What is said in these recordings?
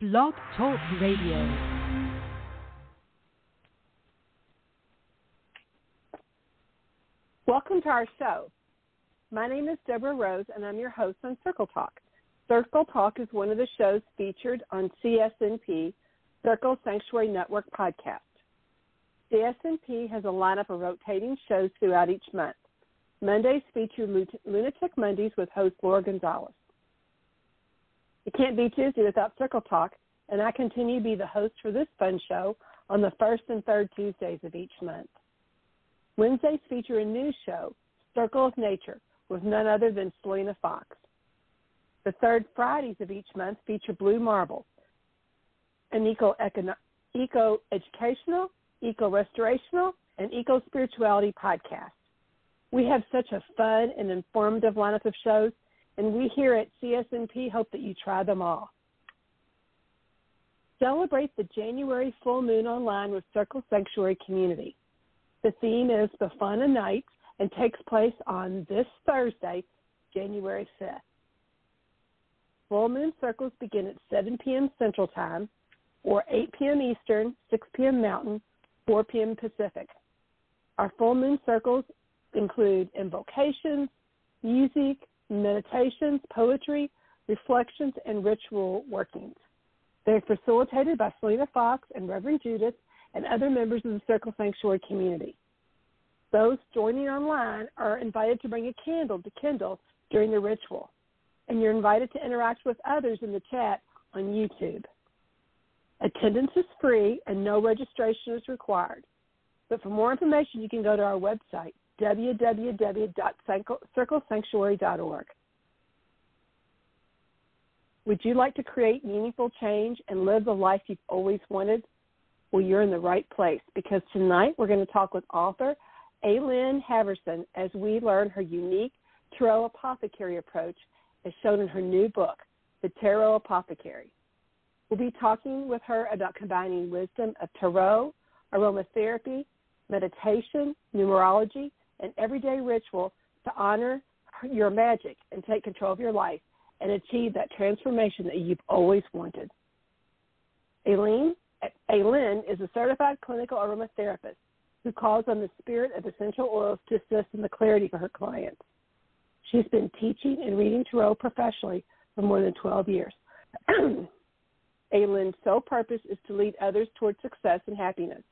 Blog Talk Radio. Welcome to our show. My name is Deborah Rose, and I'm your host on Circle Talk. Circle Talk is one of the shows featured on CSNP, Circle Sanctuary Network podcast. CSNP has a lineup of rotating shows throughout each month. Mondays feature Lunatic Mondays with host Laura Gonzalez. It can't be Tuesday without Circle Talk, and I continue to be the host for this fun show on the first and third Tuesdays of each month. Wednesdays feature a new show, Circle of Nature, with none other than Selena Fox. The third Fridays of each month feature Blue Marble, an eco educational, eco restorational, and eco spirituality podcast. We have such a fun and informative lineup of shows, and we here at CSNP hope that you try them all. Celebrate the January full moon online with Circle Sanctuary Community. The theme is Befana Night and takes place on this Thursday, January 5th. Full moon circles begin at 7 p.m. Central Time or 8 p.m. Eastern, 6 p.m. Mountain, 4 p.m. Pacific. Our full moon circles include invocations, music, meditations, poetry, reflections, and ritual workings. They're facilitated by Selena Fox and Reverend Judith and other members of the Circle Sanctuary community. Those joining online are invited to bring a candle to kindle during the ritual and you're invited to interact with others in the chat on YouTube. Attendance is free and no registration is required. But for more information, you can go to our website, www.circlesanctuary.org. Would you like to create meaningful change and live the life you've always wanted? Well, you're in the right place because tonight we're going to talk with author Ailynn Halvorson as we learn her unique Tarot apothecary approach as shown in her new book, The Tarot Apothecary. We'll be talking with her about combining wisdom of tarot, aromatherapy, meditation, numerology, and everyday ritual to honor your magic and take control of your life and achieve that transformation that you've always wanted. Aileen, Ailynn is a certified clinical aromatherapist who calls on the spirit of essential oils to assist in the clarity for her clients. She's been teaching and reading Tarot professionally for more than 12 years. Ailynn's sole purpose is to lead others towards success and happiness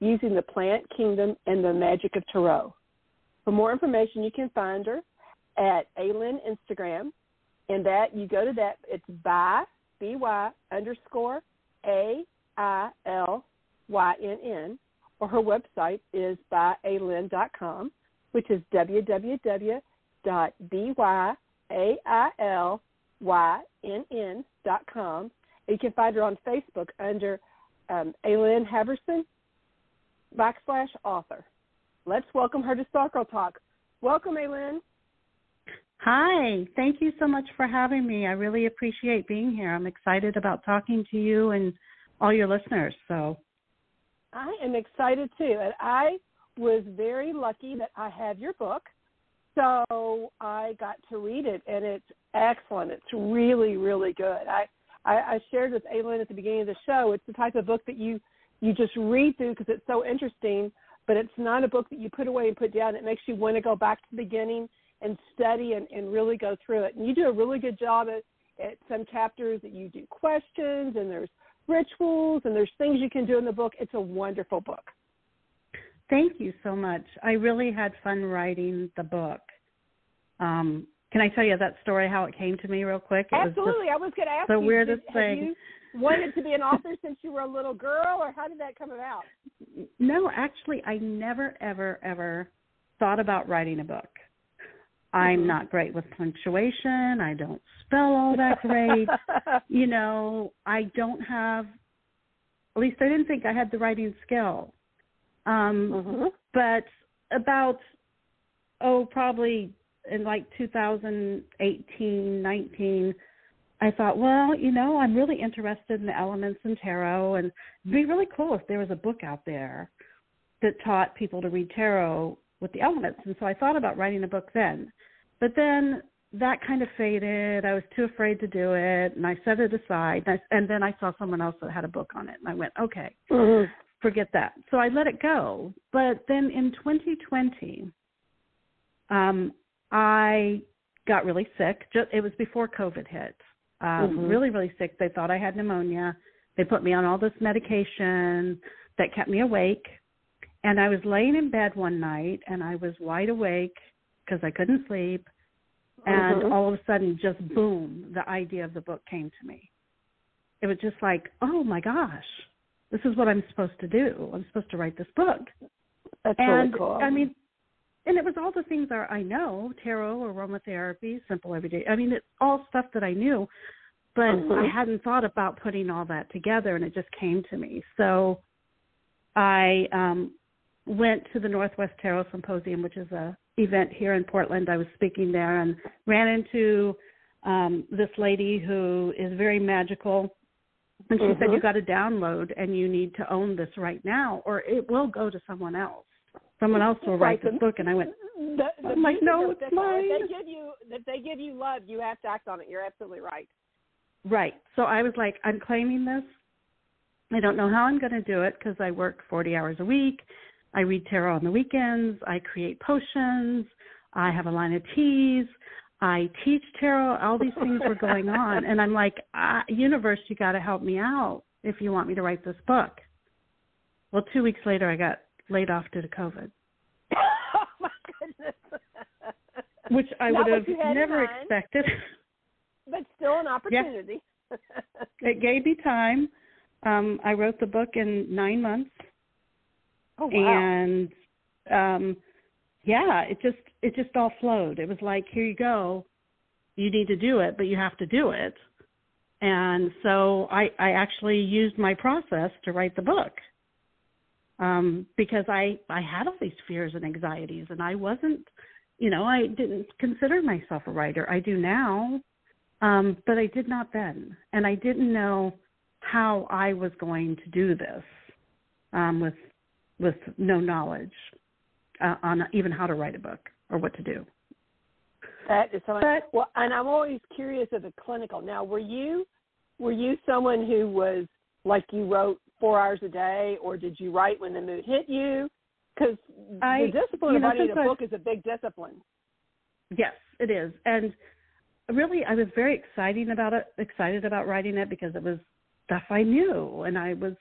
using the plant kingdom and the magic of Tarot. For more information, you can find her at Ailynn Instagram, and that you go to that. It's by b y underscore a i l y n n, or her website is byailynn.com, which is www dot b y a i l y n n dot com. You can find her on Facebook under um, Ailynn Halvorson backslash author. Let's welcome her to Circle Talk. Welcome, Ailynn. Hi, thank you so much for having me. I really appreciate being here. I'm excited about talking to you and all your listeners. So I am excited too. And I was very lucky that I have your book so I got to read it, and it's excellent. It's really, really good. I, I, I shared with Ailynn at the beginning of the show. It's the type of book that you you just read through because it's so interesting, but it's not a book that you put away and put down. It makes you want to go back to the beginning and study and, and really go through it. And you do a really good job at, at some chapters that you do questions and there's rituals and there's things you can do in the book. It's a wonderful book. Thank you so much. I really had fun writing the book. Um, can I tell you that story how it came to me real quick? It Absolutely. I was going to ask the you. weirdest did, thing. you wanted to be an author since you were a little girl, or how did that come about? No, actually, I never, ever, ever thought about writing a book. I'm mm-hmm. not great with punctuation. I don't spell all that great. you know, I don't have. At least I didn't think I had the writing skill. Um, mm-hmm. But about oh, probably in like 2018, 19, I thought, well, you know, I'm really interested in the elements and tarot, and it'd be really cool if there was a book out there that taught people to read tarot with the elements. And so I thought about writing a book then. But then that kind of faded. I was too afraid to do it, and I set it aside. And, I, and then I saw someone else that had a book on it, and I went, okay, Mhm. forget that. So I let it go. But then in 2020, um, I got really sick. Just, it was before COVID hit. Um, Mhm. Really, really sick. They thought I had pneumonia. They put me on all this medication that kept me awake. And I was laying in bed one night, and I was wide awake because I couldn't sleep. And Mhm. all of a sudden, just boom, the idea of the book came to me. It was just like, oh my gosh, this is what I'm supposed to do. I'm supposed to write this book. That's and really cool. I mean, and it was all the things that I know, tarot, aromatherapy, simple everyday. I mean, it's all stuff that I knew, but Mhm. I hadn't thought about putting all that together, and it just came to me. So I um went to the Northwest Tarot Symposium, which is a event here in Portland. I was speaking there and ran into um this lady who is very magical and she said Mhm. you got to download and you need to own this right now or it will go to someone else. Someone else will write this book and I went, The, the I'm like, no, it's though, If they give you, if they give you love, you have to act on it. You're absolutely right. Right. So I was like, I'm claiming this. I don't know how I'm going to do it because I work 40 hours a week. I read tarot on the weekends. I create potions. I have a line of teas. I teach tarot. All these things were going on. And I'm like, ah, universe, you got to help me out if you want me to write this book. Well, two weeks later, I got laid off due to COVID, oh my goodness. which I Not would have you had in never expected. but still an opportunity. it gave me time. Um, I wrote the book in nine months. oh wow. and um yeah it just it just all flowed it was like here you go you need to do it but you have to do it and so i i actually used my process to write the book um because i i had all these fears and anxieties and i wasn't you know i didn't consider myself a writer i do now um but i did not then and i didn't know how i was going to do this um with with no knowledge uh, on even how to write a book or what to do. That is so. But- well, and I'm always curious of the clinical. Now, were you were you someone who was like you wrote four hours a day, or did you write when the mood hit you? Because the discipline of writing a book is a big discipline. Yes, it is. And really I was very excited about it excited about writing it because it was stuff I knew and I was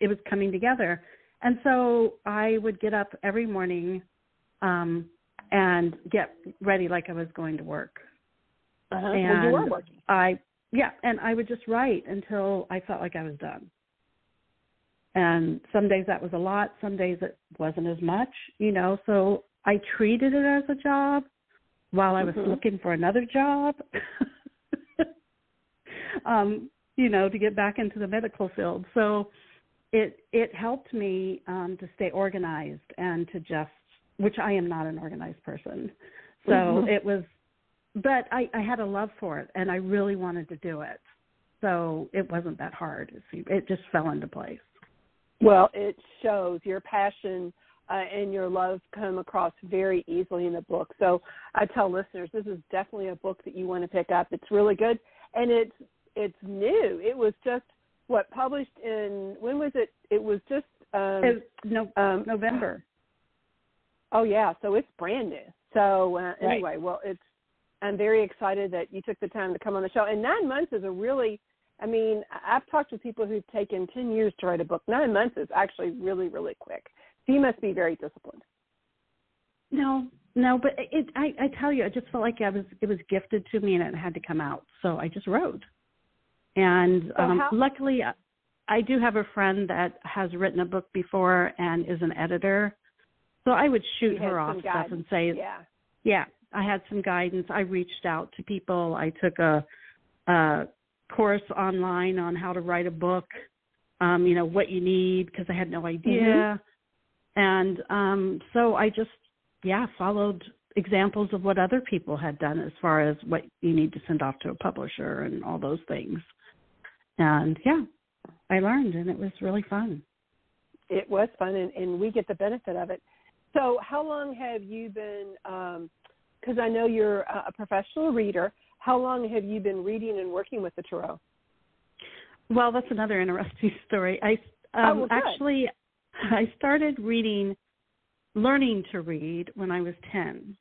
it was coming together. And so I would get up every morning um and get ready like I was going to work. Uh-huh. And well, you were working. I yeah, and I would just write until I felt like I was done. And some days that was a lot, some days it wasn't as much, you know, so I treated it as a job while I was Mhm. looking for another job. um, you know, to get back into the medical field. So it it helped me um to stay organized and to just which I am not an organized person. So Mhm. it was but I, I had a love for it and I really wanted to do it. So it wasn't that hard. It, seemed, it just fell into place. Well, it shows your passion uh, and your love come across very easily in the book. So I tell listeners this is definitely a book that you want to pick up. It's really good, and it's it's new. It was just what published in when was it? It was just um, It, no, um, November. Oh yeah, so it's brand new. So uh, anyway, well, it's I'm very excited that you took the time to come on the show. And nine months is a really, I mean, I've talked to people who've taken ten years to write a book. Nine months is actually really, really quick. So you must be very disciplined. No, no, but it. I, I tell you, I just felt like I was. It was gifted to me, and it had to come out. So I just wrote. And So um, how- luckily, I- do have a friend that has written a book before and is an editor. So I would shoot her off stuff and say, Yeah. yeah, I had some guidance. I reached out to people. I took a, a course online on how to write a book. Um, you know what you need because I had no idea, and um, so I just yeah followed examples of what other people had done as far as what you need to send off to a publisher and all those things. And yeah, I learned, and it was really fun. It was fun, and, and we get the benefit of it. So, how long have you been um, because I know you're a professional reader. How long have you been reading and working with the tarot? Well, that's another interesting story. I Oh, um, well, actually I started reading, learning to read when I was ten.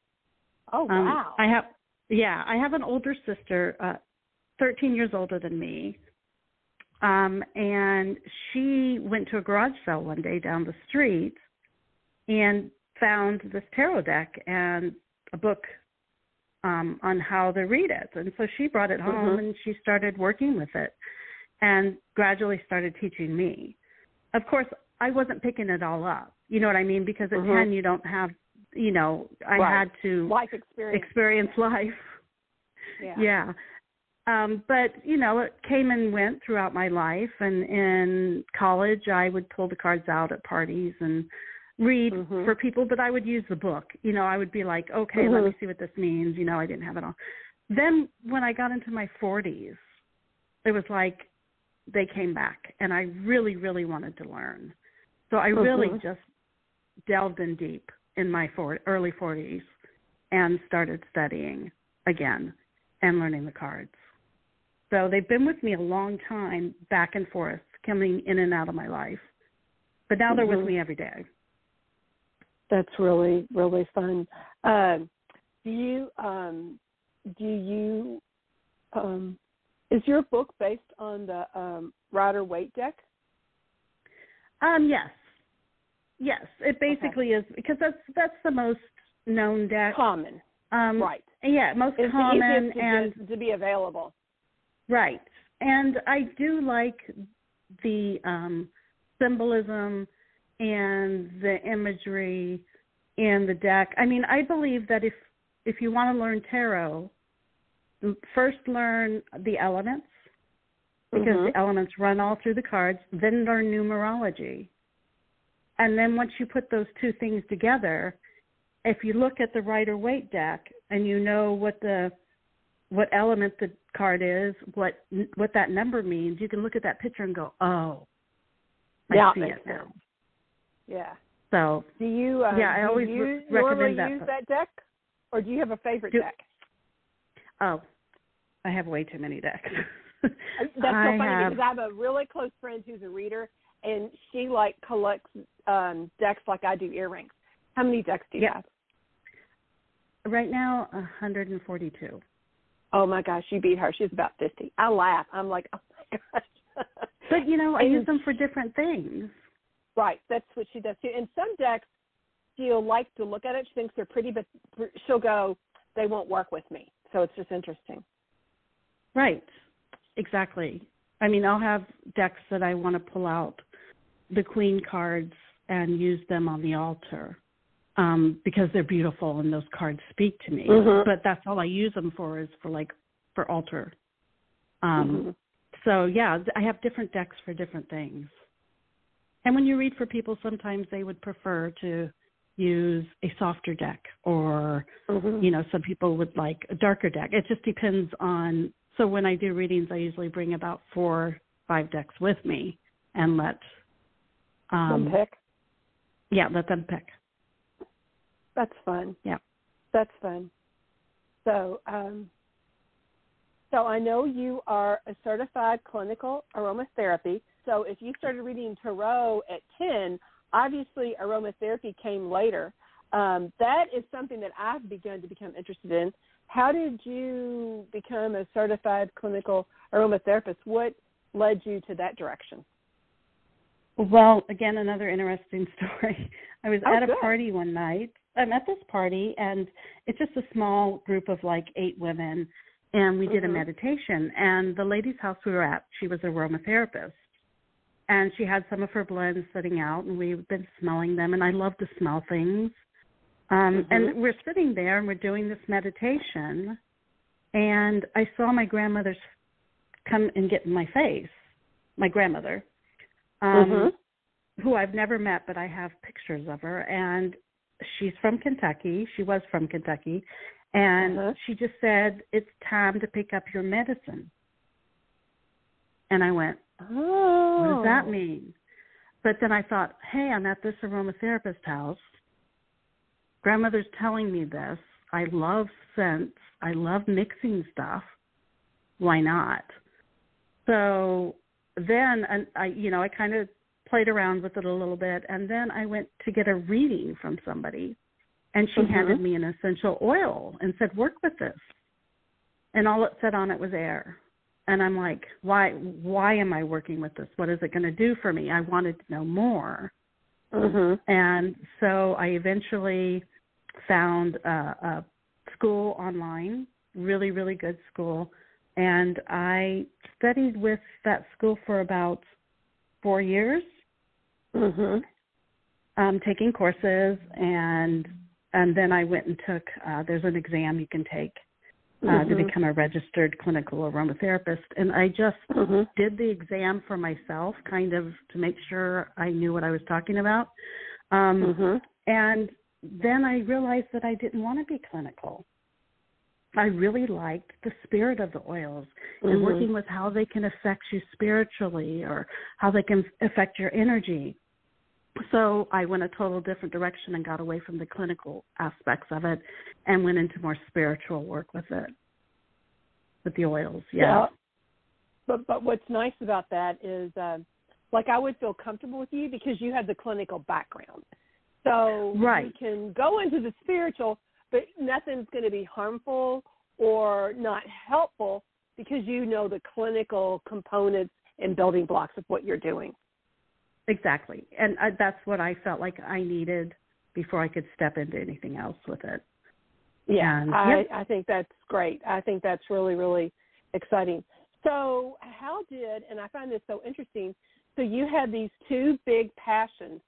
Oh Um, wow! I have, yeah, I have an older sister, uh, 13 years older than me. Um, and she went to a garage sale one day down the street and found this tarot deck and a book um, on how to read it. And so she brought it home Mhm. and she started working with it and gradually started teaching me. Of course, I wasn't picking it all up. You know what I mean? Because at Mhm. 10, you don't have, you know, I Right. had to Life experience. experience life. yeah. Yeah. Um, but you know, it came and went throughout my life and in college I would pull the cards out at parties and read Mhm. for people, but I would use the book. You know, I would be like, Okay, let Mhm. me see what this means. You know, I didn't have it all. Then when I got into my forties, it was like they came back and I really, really wanted to learn. So I really Mhm. just delved in deep in my for- early 40s and started studying again and learning the cards. So they've been with me a long time, back and forth, coming in and out of my life. But now they're with me every day. That's really really fun. Um, do you um, do you um, is your book based on the um, Rider Waite deck? Um, yes, yes, it basically is because that's that's the most known deck. Common, Um, right? Yeah, most It's common the easiest to, and to be available. Right. And I do like the um symbolism and the imagery in the deck. I mean, I believe that if if you want to learn tarot, first learn the elements because Mhm. the elements run all through the cards, then learn numerology. And then once you put those two things together, if you look at the Rider Waite deck and you know what the what element the card is, what what that number means, you can look at that picture and go, "Oh, I yeah, see it now." Yeah. So, Do you? Uh, Yeah, I do always you re- recommend that use that deck, or do you have a favorite Do- deck? oh, I have way too many decks. Uh, That's so funny have, because I have a really close friend who's a reader, and she like collects um decks like I do earrings. How many decks do you Yeah. have? right now 142. Oh my gosh, you beat her. She's about fifty. I laugh. I'm like, oh my gosh. But you know, I And- use them for different things. Right, that's what she does too. And some decks, she'll like to look at it. She thinks they're pretty, but she'll go, they won't work with me. So it's just interesting. Right. Exactly. I mean, I'll have decks that I want to pull out the queen cards and use them on the altar um, because they're beautiful and those cards speak to me. Mhm. But that's all I use them for is for like for altar. Um, Mhm. So yeah, I have different decks for different things. And when you read for people, sometimes they would prefer to use a softer deck or Mhm. you know some people would like a darker deck it just depends on so when i do readings i usually bring about four five decks with me and let um Some pick. yeah let them pick That's fun. Yeah. That's fun. So, um, so I know you are a certified clinical aromatherapy. So if you started reading tarot at 10, obviously aromatherapy came later. Um, that is something that I've begun to become interested in. How did you become a certified clinical aromatherapist? What led you to that direction? well again another interesting story i was Oh, at a good. party one night i'm at this party and it's just a small group of like eight women and we did Mhm. a meditation and the lady's house we were at she was a aromatherapist and she had some of her blends sitting out and we've been smelling them and I love to smell things. Um Mhm. and we're sitting there and we're doing this meditation and I saw my grandmother's come and get in my face. My grandmother. Um Mhm. who I've never met but I have pictures of her and she's from Kentucky. She was from Kentucky and Uh-huh. she just said it's time to pick up your medicine. And I went, Oh. what does that mean? But then I thought, hey, I'm at this aromatherapist house. Grandmother's telling me this. I love scents. I love mixing stuff. Why not? So then, and I, you know, I kind of played around with it a little bit, and then I went to get a reading from somebody, and she Mhm. handed me an essential oil and said, "Work with this." And all it said on it was air, and I'm like, "Why? Why am I working with this? What is it going to do for me?" I wanted to know more. Mhm. And so I eventually found a, a school online, really, really good school. And I studied with that school for about four years, Mhm. um, taking courses, and and then I went and took. Uh, there's an exam you can take uh, to Mhm. become a registered clinical aromatherapist, and I just Mhm. did the exam for myself, kind of to make sure I knew what I was talking about. Um, Mhm. And then I realized that I didn't want to be clinical. I really liked the spirit of the oils and Mhm. working with how they can affect you spiritually or how they can affect your energy. So I went a total different direction and got away from the clinical aspects of it and went into more spiritual work with it, with the oils. Yeah. But but what's nice about that is, um, like, I would feel comfortable with you because you have the clinical background. So Right. you can go into the spiritual, but nothing's going to be harmful or not helpful because you know the clinical components and building blocks of what you're doing. Exactly. And I, that's what I felt like I needed before I could step into anything else with it. Yeah, And, I, yeah. I think that's great. I think that's really, really exciting. So, how did, and I find this so interesting, so you had these two big passions.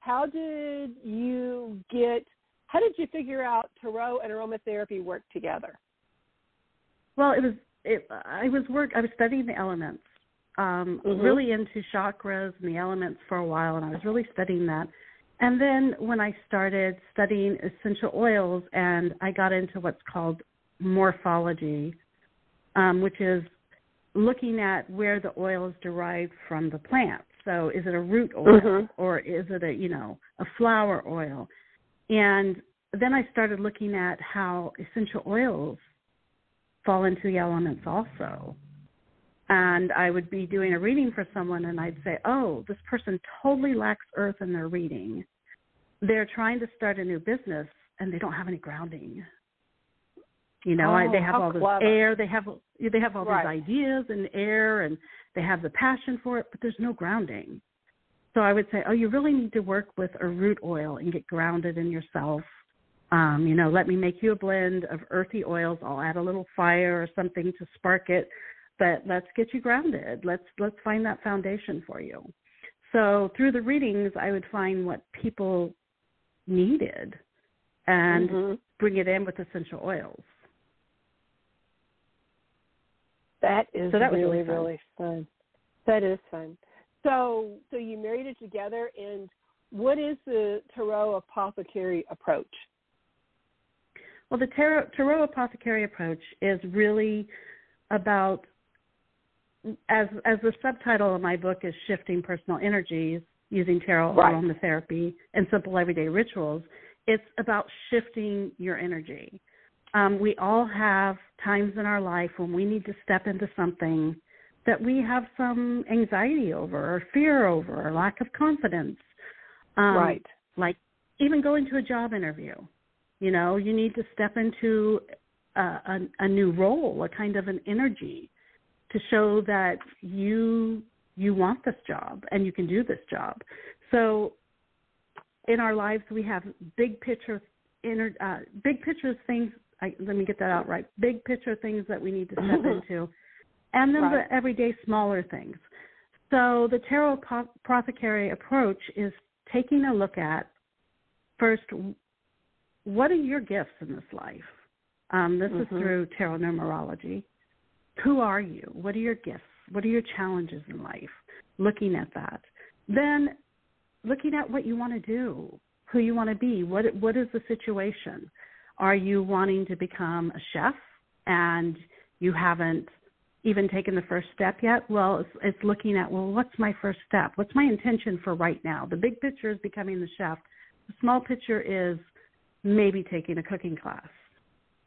How did you get, how did you figure out tarot and aromatherapy work together? Well, it was it, I was work I was studying the elements. Um Mhm. really into chakras and the elements for a while and I was really studying that. And then when I started studying essential oils and I got into what's called morphology, um, which is looking at where the oil is derived from the plant. So is it a root oil Mhm. or is it a, you know, a flower oil? And then I started looking at how essential oils fall into the elements also. And I would be doing a reading for someone and I'd say, oh, this person totally lacks earth in their reading. They're trying to start a new business and they don't have any grounding. You know, I, Oh, they have all this clever. air, they have they have all Right. these ideas and air and they have the passion for it, but there's no grounding. So I would say, oh, you really need to work with a root oil and get grounded in yourself. Um, you know, let me make you a blend of earthy oils. I'll add a little fire or something to spark it, but let's get you grounded. Let's let's find that foundation for you. So through the readings, I would find what people needed and Mhm. bring it in with essential oils. That is So that was really, really fun. really fun. That is fun. So, so you married it together, and what is the tarot apothecary approach? Well, the tarot, tarot apothecary approach is really about, as as the subtitle of my book is shifting personal energies using tarot Right. aromatherapy and simple everyday rituals. It's about shifting your energy. Um, we all have times in our life when we need to step into something that we have some anxiety over or fear over or lack of confidence. Um, right. like even going to a job interview you know you need to step into a, a, a new role a kind of an energy to show that you you want this job and you can do this job. So in our lives we have big picture inner uh, big picture things. I, let me get that out right. Big picture things that we need to step into and then Right. the everyday smaller things. So the tarot apo- apothecary approach is taking a look at first what are your gifts in this life? Um, this is Mhm. through tarot numerology who are you? What are your gifts? What are your challenges in life? Looking at that. Then looking at what you want to do who you want to be. What what is the situation? Are you wanting to become a chef and you haven't even taken the first step yet? Well it's, it's looking at well what's my first step? What's my intention for right now? The big picture is becoming the chef. The small picture is maybe taking a cooking class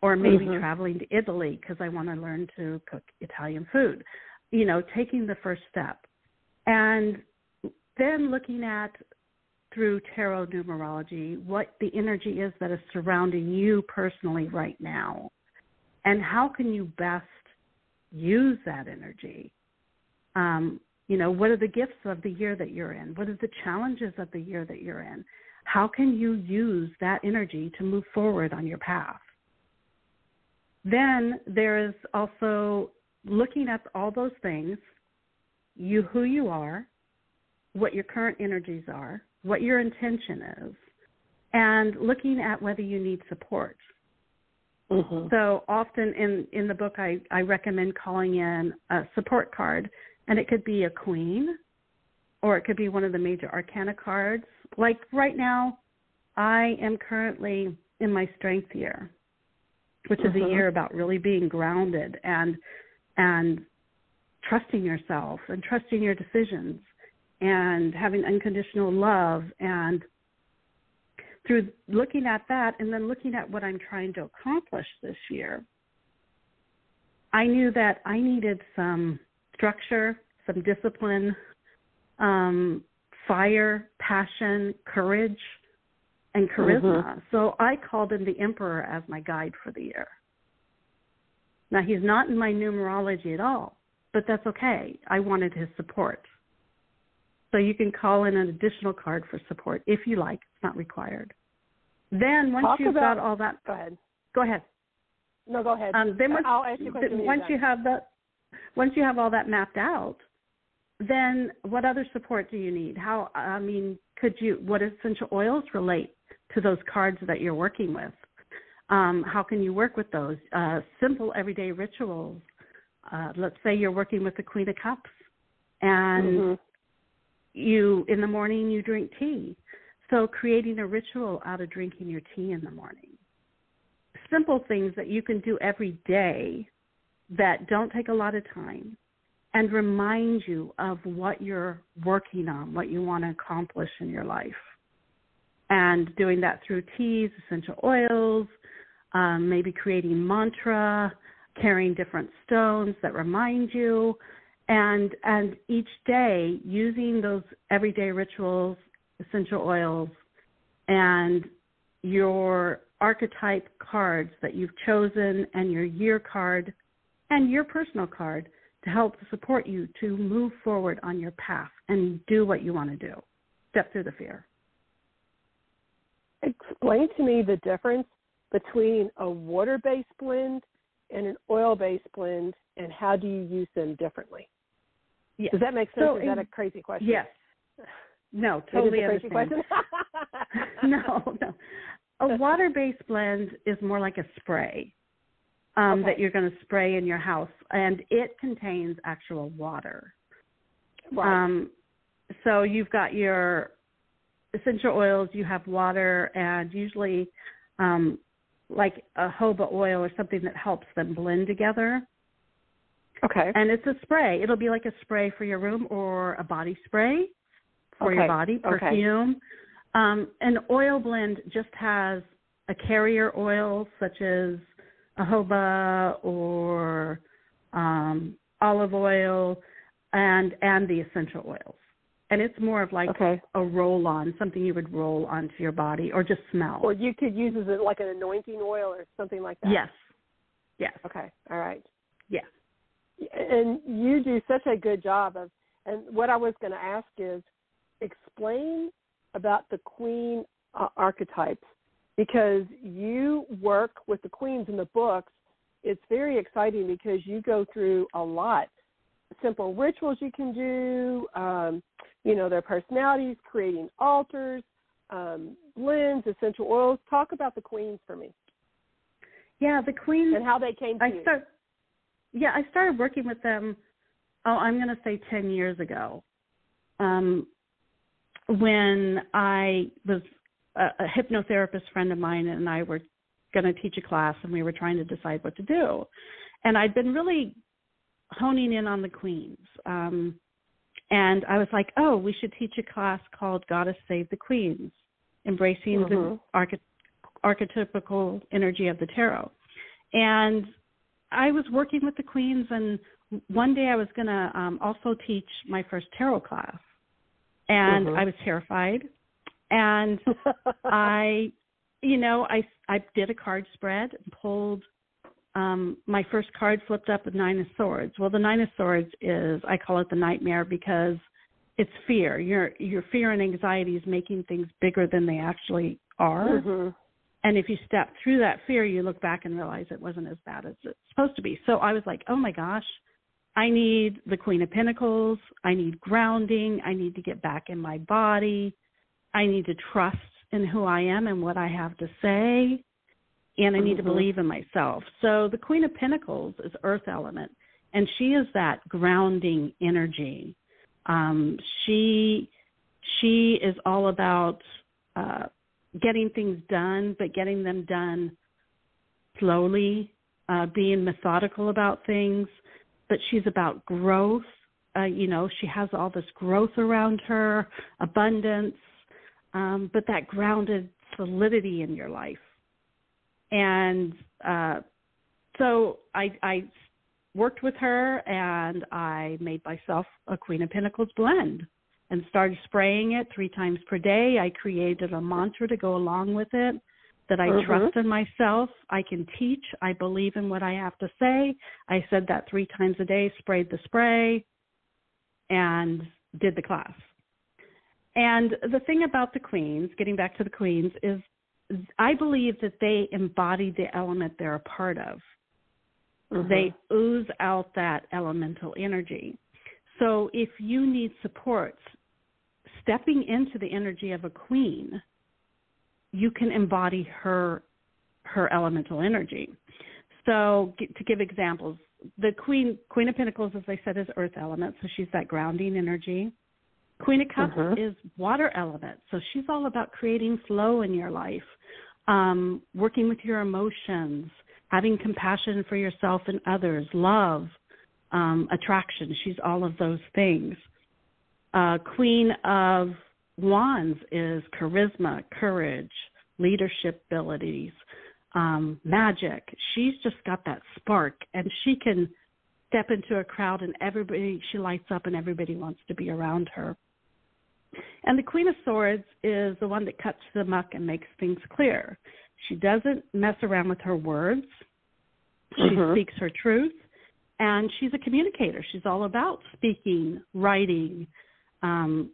or maybe Mhm. traveling to Italy because I want to learn to cook Italian food. You know, taking the first step. And then looking at through tarot numerology what the energy is that is surrounding you personally right now and how can you best use that energy um, you know what are the gifts of the year that you're in what are the challenges of the year that you're in how can you use that energy to move forward on your path then there is also looking at all those things you who you are what your current energies are what your intention is and looking at whether you need support Mhm. so often in in the book I I recommend calling in a support card and it could be a queen or it could be one of the major arcana cards. Like right now I am currently in my strength year, which is Mhm. a year about really being grounded and and trusting yourself and trusting your decisions and having unconditional love and through looking at that and then looking at what I'm trying to accomplish this year, I knew that I needed some structure, some discipline, um, fire, passion, courage, and charisma. So I called in the Emperor as my guide for the year. Now he's not in my numerology at all, but that's okay. I wanted his support. So you can call in an additional card for support if you like. It's not required. Then once Talk you've about- got all that, Go ahead. go ahead. No, go ahead. Um, then once, I'll ask you a question. then once you have that, once you have all that mapped out, then what other support do you need? How I mean, could you? What essential oils relate to those cards that you're working with? Um, how can you work with those? Uh, simple everyday rituals. Uh, let's say you're working with the Queen of Cups, and Mhm. you in the morning you drink tea. So creating a ritual out of drinking your tea in the morning. Simple things that you can do every day that don't take a lot of time and remind you of what you're working on, what you want to accomplish in your life. And doing that through teas, essential oils, um, maybe creating mantra, carrying different stones that remind you, and and each day using those everyday rituals, essential oils, and your archetype cards that you've chosen, and your year card, and your personal card to help support you to move forward on your path and do what you want to do. Step through the fear. Explain to me the difference between a water-based blend and an oil-based blend, and how do you use them differently? Yes. Does that make sense? So Is that a crazy question? Yes. No, totally a crazy understand. question. no, no. A water-based blend is more like a spray um, Okay. that you're going to spray in your house, and it contains actual water. right. Um, so you've got your essential oils, you have water, and usually um, like a jojoba oil or something that helps them blend together. okay. And it's a spray. It'll be like a spray for your room or a body spray for your Okay, body, okay. perfume. Um, an oil blend just has a carrier oil such as a jojoba or um, olive oil and and the essential oils. And it's more of like okay. a roll on, something you would roll onto your body or just smell. Or you could use it like an anointing oil or something like that. yes. Yes. Okay. All right. Yes. And you do such a good job of. And what I was going to ask is, explain about the queen uh, archetypes because you work with the queens in the books. It's very exciting because you go through a lot. Simple rituals you can do, um, you know, their personalities, creating altars, um, blends, essential oils. Talk about the queens for me Yeah, the queens and how they came to I you. start. Yeah, I started working with them. Oh, I'm going to say ten years ago, um, when I was a, a hypnotherapist friend of mine and I were going to teach a class, and we were trying to decide what to do. And I'd been really honing in on the queens. Um, and I was like, oh, we should teach a class called Goddess Save the Queens, embracing Mhm. the archety- archetypical energy of the tarot. And I was working with the queens, and one day I was going to um, also teach my first tarot class, and Mhm. I was terrified. And I, you know, I I did a card spread and pulled. Um, my first card flipped up with nine of swords. Well, the nine of swords is I call it the nightmare because it's fear. Your your fear and anxiety is making things bigger than they actually are. Mhm. And if you step through that fear, you look back and realize it wasn't as bad as it's supposed to be. So I was like, oh my gosh, I need the Queen of Pentacles. I need grounding. I need to get back in my body. I need to trust in who I am and what I have to say. And I need to Mhm. believe in myself. So the Queen of Pentacles is earth element, and she is that grounding energy. Um, she she is all about uh, getting things done, but getting them done slowly, uh, being methodical about things. But she's about growth. Uh, you know, she has all this growth around her, abundance, um, but that grounded solidity in your life. And uh, so I, I worked with her and I made myself a Queen of Pentacles blend and started spraying it three times per day. I created a mantra to go along with it that I Mhm. trust in myself. I can teach. I believe in what I have to say. I said that three times a day, sprayed the spray, and did the class. And the thing about the queens, getting back to the queens, is I believe that they embody the element they're a part of Mhm. they ooze out that elemental energy. So if you need support, stepping into the energy of a queen, you can embody her her elemental energy. So to give examples, the queen queen of pentacles as I said is earth element, so she's that grounding energy. Queen of Cups Mhm. is water element, so she's all about creating flow in your life, um, working with your emotions, having compassion for yourself and others, love, um, attraction. She's all of those things. Uh, Queen of Wands is charisma, courage, leadership abilities, um, magic. She's just got that spark, and she can step into a crowd and everybody she lights up and everybody wants to be around her. And the Queen of Swords is the one that cuts the muck and makes things clear. She doesn't mess around with her words. She Mhm. speaks her truth, and she's a communicator. She's all about speaking, writing, um,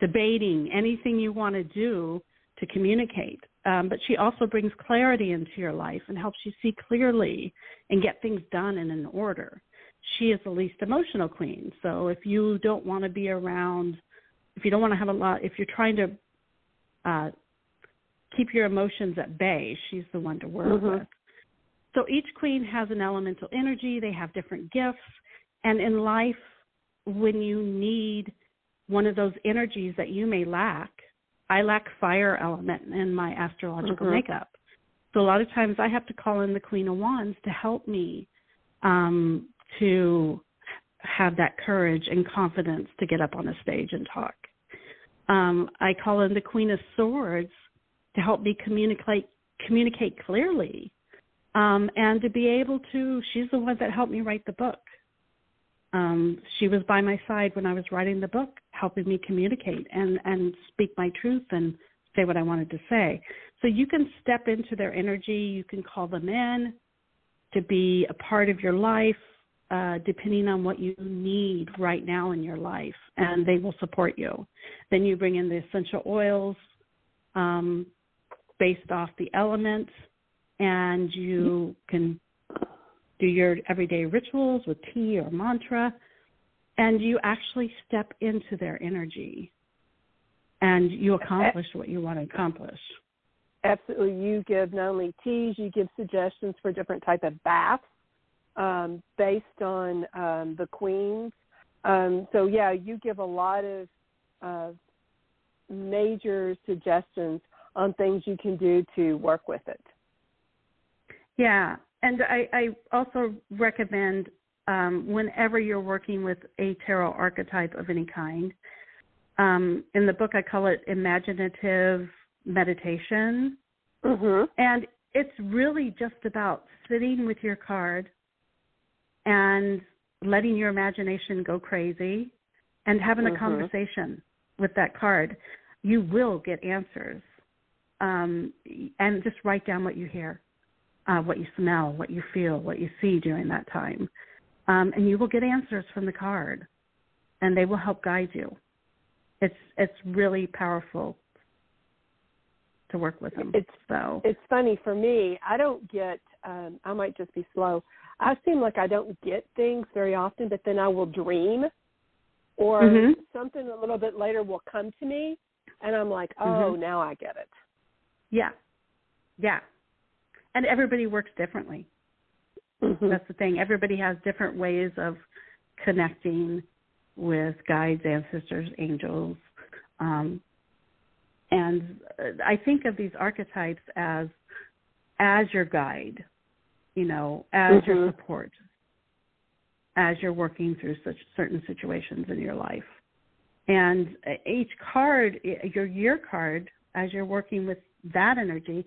debating, anything you want to do to communicate. Um, but she also brings clarity into your life and helps you see clearly and get things done in an order. She is the least emotional queen. So if you don't want to be around, if you don't want to have a lot, if you're trying to uh, keep your emotions at bay, she's the one to work Mhm. with. So each queen has an elemental energy, they have different gifts, and in life, when you need one of those energies that you may lack, I lack fire element in my astrological Mhm. makeup. So a lot of times I have to call in the Queen of Wands to help me um, to have that courage and confidence to get up on a stage and talk. Um, I call in the Queen of Swords to help me communicate communicate clearly um, and to be able to. She's the one that helped me write the book. Um, she was by my side when I was writing the book, helping me communicate and and speak my truth and say what I wanted to say. So you can step into their energy. You can call them in to be a part of your life, uh, depending on what you need right now in your life, and they will support you. Then you bring in the essential oils um, based off the elements, and you can do your everyday rituals with tea or mantra, and you actually step into their energy, and you accomplish what you want to accomplish. Absolutely. You give not only teas, you give suggestions for different type of baths um, based on um, the queens. Um, so yeah, you give a lot of uh, major suggestions on things you can do to work with it. Yeah, and I, I also recommend um, whenever you're working with a tarot archetype of any kind. Um, in the book, I call it imaginative meditation, Mm-hmm. and it's really just about sitting with your card and letting your imagination go crazy and having a Mhm. conversation with that card. You will get answers. Um, and just write down what you hear, uh, what you smell, what you feel, what you see during that time. Um, and you will get answers from the card, and they will help guide you. It's it's really powerful to work with them. It's so it's funny for me. I don't get. Um, I might just be slow. I seem like I don't get things very often, but then I will dream, or Mhm. something a little bit later will come to me, and I'm like, oh, Mhm. now I get it. yeah, yeah. And everybody works differently. Mhm. That's the thing. Everybody has different ways of connecting with guides, ancestors, angels. Um, and uh, I think of these archetypes as as your guide, you know, as your Mhm. support, as you're working through such certain situations in your life. And uh, each card, your year card, as you're working with that energy,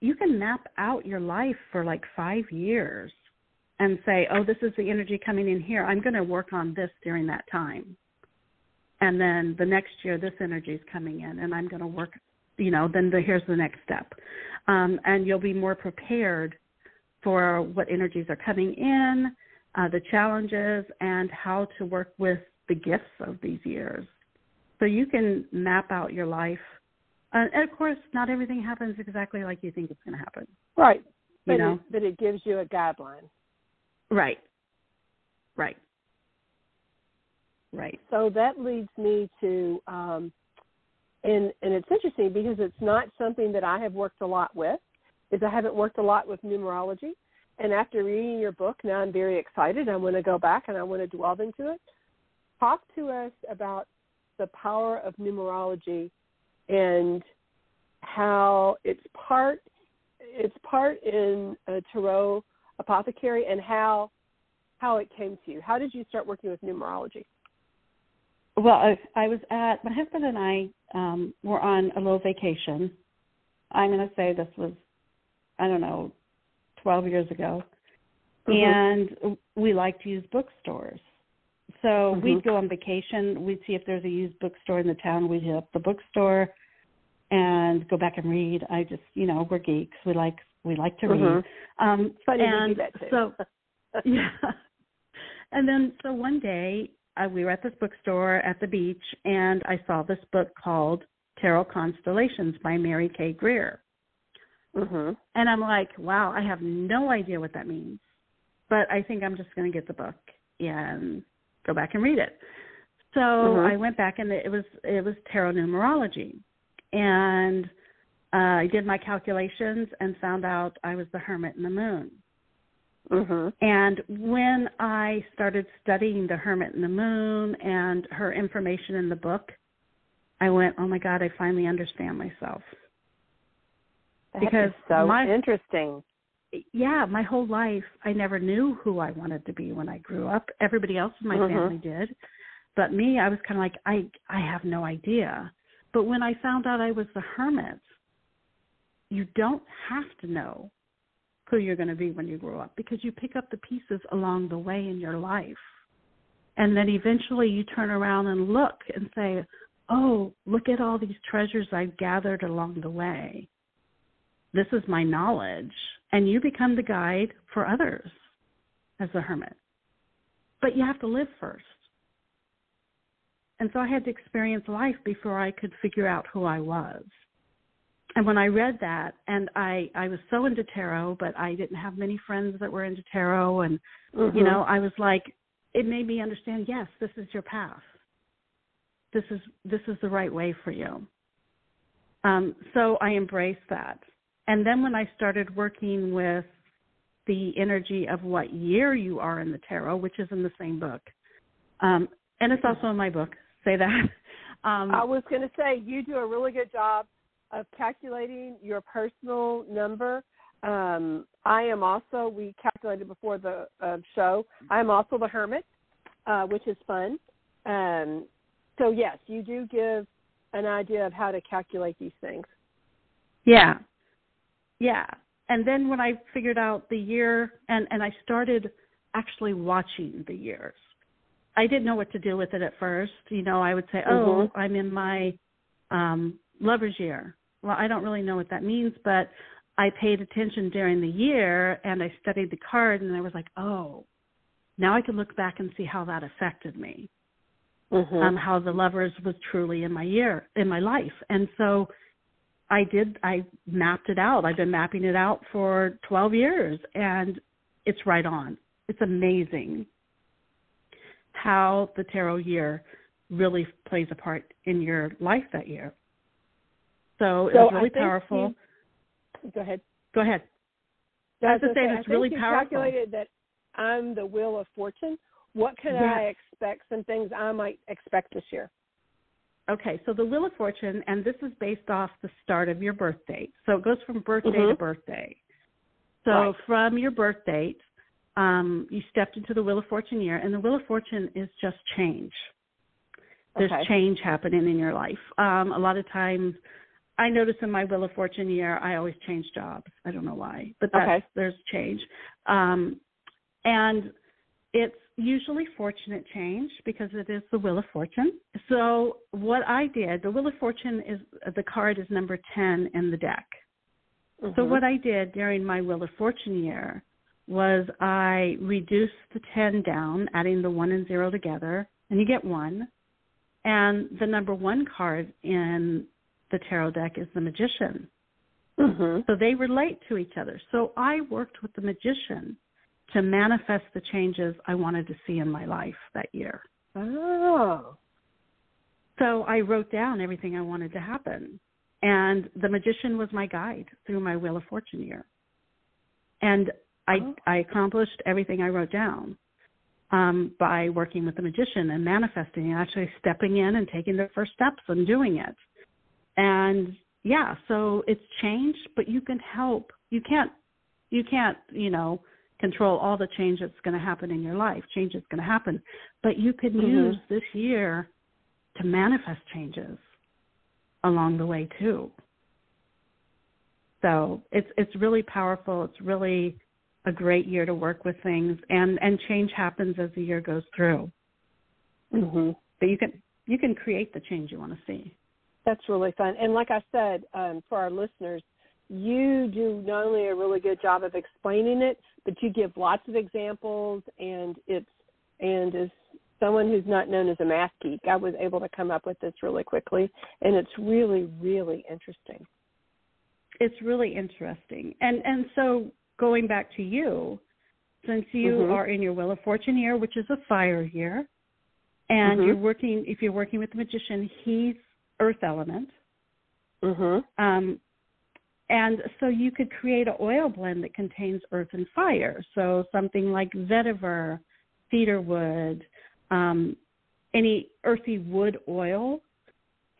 you can map out your life for like five years and say, oh, this is the energy coming in here. I'm going to work on this during that time. And then the next year, this energy is coming in, and I'm going to work, you know, then the, here's the next step. Um, and you'll be more prepared for what energies are coming in, uh, the challenges, and how to work with the gifts of these years. So you can map out your life. Uh, and of course, not everything happens exactly like you think it's going to happen. Right. You But know? it, but it gives you a guideline. Right. Right. Right. So that leads me to, um, and and it's interesting because it's not something that I have worked a lot with. Is I haven't worked a lot with numerology, and after reading your book, now I'm very excited. I want to go back and I want to delve into it. Talk to us about the power of numerology and how it's part it's part in a tarot apothecary and how how it came to you. How did you start working with numerology? Well, I, I was at my husband and I um, were on a little vacation. I'm going to say this was, I don't know, 12 years ago, Mhm. and we like to use bookstores. So Mhm. we'd go on vacation. We'd see if there's a used bookstore in the town. We'd hit up the bookstore and go back and read. I just, you know, we're geeks. We like we like to read. Mhm. Um, Funny and do that too. so yeah. And then so one day uh, we were at this bookstore at the beach, and I saw this book called Tarot Constellations by Mary K. Greer. mhm. And I'm like, wow, I have no idea what that means. But I think I'm just going to get the book and go back and read it. So Mhm. I went back and it was it was tarot numerology. And uh, I did my calculations and found out I was the hermit in the moon. Mhm. And when I started studying the hermit and the moon and her information in the book, I went, "Oh my god, I finally understand myself." That Because so my- interesting. yeah, my whole life I never knew who I wanted to be when I grew up. Everybody else in my Mhm. family did. But me, I was kind of like I I have no idea. But when I found out I was the hermit, you don't have to know who you're going to be when you grow up because you pick up the pieces along the way in your life. And then eventually you turn around and look and say, "Oh, look at all these treasures I've gathered along the way." this is my knowledge and you become the guide for others as a hermit but you have to live first and so i had to experience life before i could figure out who i was and when i read that and i i was so into tarot but i didn't have many friends that were into tarot and Mhm. you know i was like it made me understand yes this is your path. This is this is the right way for you. Um, so i embraced that. And then when i started working with the energy of what year you are in the tarot which is in the same book um, and it's also in my book say that. Um, I was going to say you do a really good job of calculating your personal number. Um, I am also we calculated before the uh, show. I am also the hermit, uh, which is fun. Um, so yes, you do give an idea of how to calculate these things. Yeah. Yeah. and then when I figured out the year and and I started actually watching the years. I didn't know what to do with it at first. You know, I would say, "Oh, Mhm. I'm in my um lover's year." Well, I don't really know what that means, but I paid attention during the year and I studied the card and I was like, "Oh, now I can look back and see how that affected me." Mhm. um, how the lovers was truly in my year in my life and so i did i mapped it out i've been mapping it out for 12 years and it's right on it's amazing how the tarot year really plays a part in your life that year so, it So was really powerful you- go ahead. go ahead I was gonna say it's really you powerful. calculated that I'm the wheel of fortune. What can Yes. I expect? Some things I might expect this year. Okay, so the Wheel of Fortune, and this is based off the start of your birth date. So it goes from birthday to Mhm. birthday. So Right. from your birth date, um, you stepped into the Wheel of Fortune year, and the Wheel of Fortune is just change. There's Okay. change happening in your life. Um, a lot of times, I notice in my Wheel of Fortune year, I always change jobs. I don't know why, but that's, Okay. there's change. Um, and it's usually fortunate change because it is the Wheel of Fortune. So what I did, the Wheel of Fortune is the card is number 10 in the deck. So Mhm. what I did during my Wheel of Fortune year was I reduced the 10 down, adding the 1 and 0 together, and you get 1. And the number 1 card in the tarot deck is the Magician. Mhm. So they relate to each other. So I worked with the Magician to manifest the changes I wanted to see in my life that year. Oh. So I wrote down everything I wanted to happen. And the magician was my guide through my Wheel of Fortune year. And I Oh. I accomplished everything I wrote down um, by working with the magician and manifesting and actually stepping in and taking the first steps and doing it. And yeah, so it's changed, but you can help. You can't you can't, you know, control all the change that's going to happen in your life. Change is going to happen, but you can Mhm. use this year to manifest changes along the way too. So it's it's really powerful. It's really a great year to work with things, and and change happens as the year goes through. Mhm. But you can you can create the change you want to see. That's really fun. And like I said, um, for our listeners, you do not only a really good job of explaining it, but you give lots of examples and it's and as someone who's not known as a math geek, I was able to come up with this really quickly and it's really, really interesting. It's really interesting. And and so going back to you, since you Mhm. are in your Wheel of Fortune year, which is a fire year, and Mhm. you're working if you're working with the magician, he's earth element. Mhm. Um, and so you could create an oil blend that contains earth and fire. So something like vetiver, cedarwood, um, any earthy wood oil,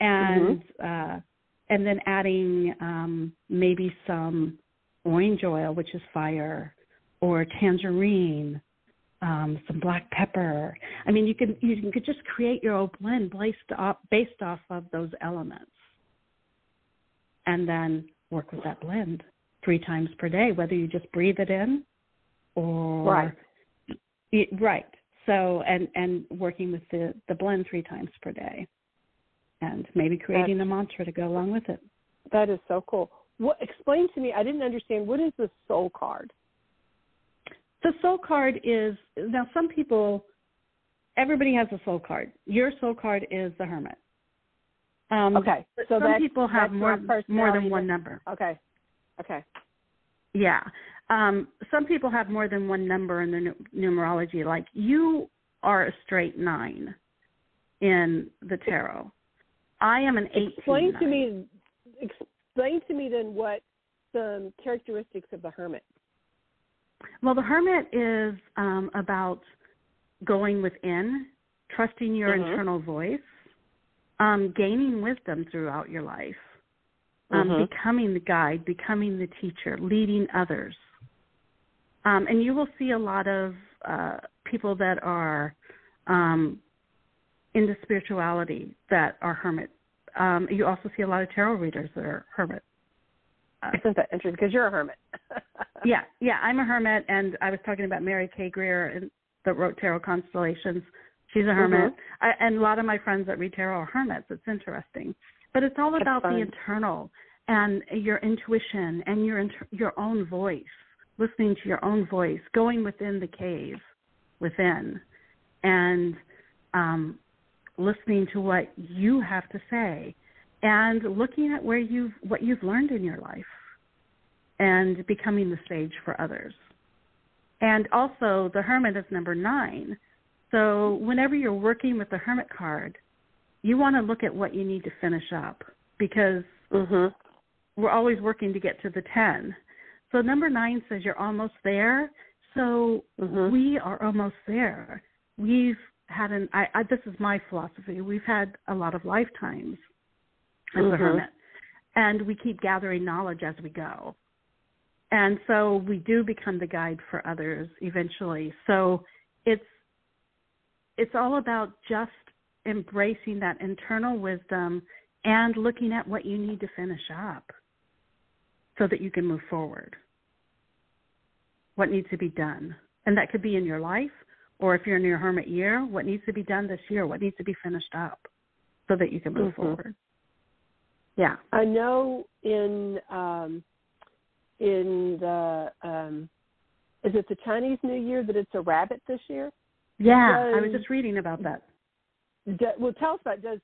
and uh, and then adding um, maybe some orange oil, which is fire, or tangerine, um, some black pepper. I mean, you can you could just create your own blend based off based off of those elements and then work with that blend three times per day, whether you just breathe it in or Right. Y- right. So and and working with the the blend three times per day, and maybe creating a mantra to go along with it. That is so cool. What explain to me, I didn't understand what is the soul card? The soul card is now some people, everybody has a soul card. Your soul card is the hermit. Um, Okay. So some people have more more than one number. Okay. Okay. Yeah. Um, some people have more than one number in their nu- numerology. Like you are a straight nine in the tarot. I am an eighteen. Explain to nine. me explain to me then what some characteristics of the hermit. Well, the hermit is um, about going within, trusting your Mhm. internal voice, um, gaining wisdom throughout your life, um, Mhm. becoming the guide, becoming the teacher, leading others. Um, and you will see a lot of uh, people that are um, into spirituality that are hermit. Um, you also see a lot of tarot readers that are hermit. Isn't that interesting? Because you're a hermit. yeah, yeah. I'm a hermit, and I was talking about Mary K. Greer and that wrote tarot constellations. She's a hermit, Mm-hmm. I, and a lot of my friends that read tarot are hermits. It's interesting, but it's all That's about the internal and your intuition and your inter- your own voice, listening to your own voice, going within the cave, within, and um, listening to what you have to say, and looking at where you've what you've learned in your life, and becoming the sage for others. And also, the hermit is number nine. So, whenever you're working with the hermit card, you want to look at what you need to finish up because Mhm. we're always working to get to the 10. So, number nine says you're almost there. So, Mhm. we are almost there. We've had an, I, I, this is my philosophy, we've had a lot of lifetimes as a Mhm. hermit, and we keep gathering knowledge as we go. And so we do become the guide for others eventually. So it's it's all about just embracing that internal wisdom and looking at what you need to finish up so that you can move forward. What needs to be done. And that could be in your life or if you're in your hermit year, what needs to be done this year, what needs to be finished up so that you can move Mhm. forward. Yeah. I know in um in the um is it the Chinese New Year that it's a rabbit this year? Yeah, I was just reading about that. Do, well, tell us about does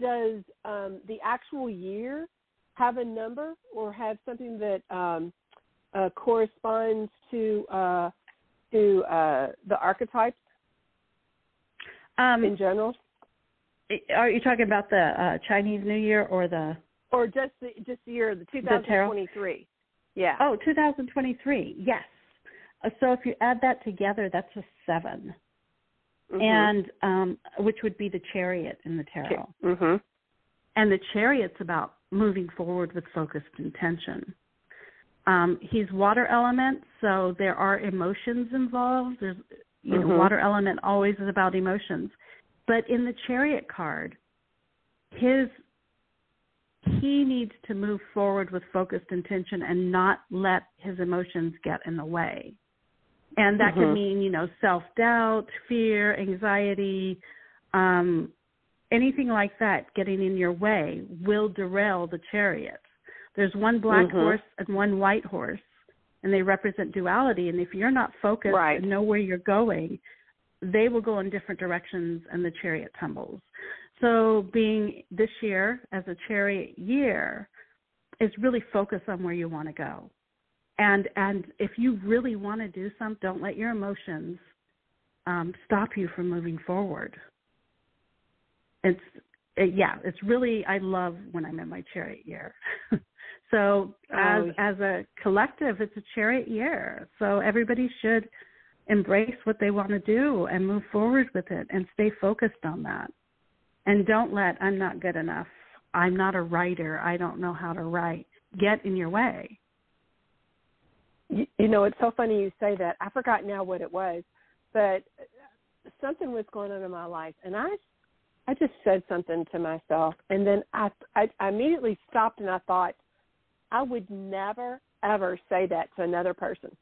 does um, the actual year have a number or have something that um, uh, corresponds to uh, to uh, the archetypes Um, in general, are you talking about the uh, Chinese New Year or the or just the just the year the tarot? 2023? Yeah. Oh, 2023. Yes. Uh, So if you add that together, that's a 7 Mhm. and um, which would be the chariot in the tarot. Mhm. And the chariot's about moving forward with focused intention. Um, he's water element, so there are emotions involved. There's, you know, Mhm. water element always is about emotions. But in the chariot card, his he needs to move forward with focused intention and not let his emotions get in the way. And that could Mhm. mean, you know, self doubt, fear, anxiety, um, anything like that getting in your way will derail the chariot. There's one black Mhm. horse and one white horse, and they represent duality. And if you're not focused Right. and know where you're going, they will go in different directions and the chariot tumbles. So, being this year as a chariot year is really focus on where you want to go. And and if you really want to do something, don't let your emotions um, stop you from moving forward. It's it, yeah, it's really I love when I'm in my chariot year. so as Oh. as a collective, it's a chariot year. So everybody should embrace what they want to do and move forward with it and stay focused on that. And don't let I'm not good enough. I'm not a writer. I don't know how to write. Get in your way. You, know, it's so funny you say that. I forgot now what it was, but something was going on in my life, and I, I just said something to myself, and then I, I, I immediately stopped and I thought, I would never ever say that to another person.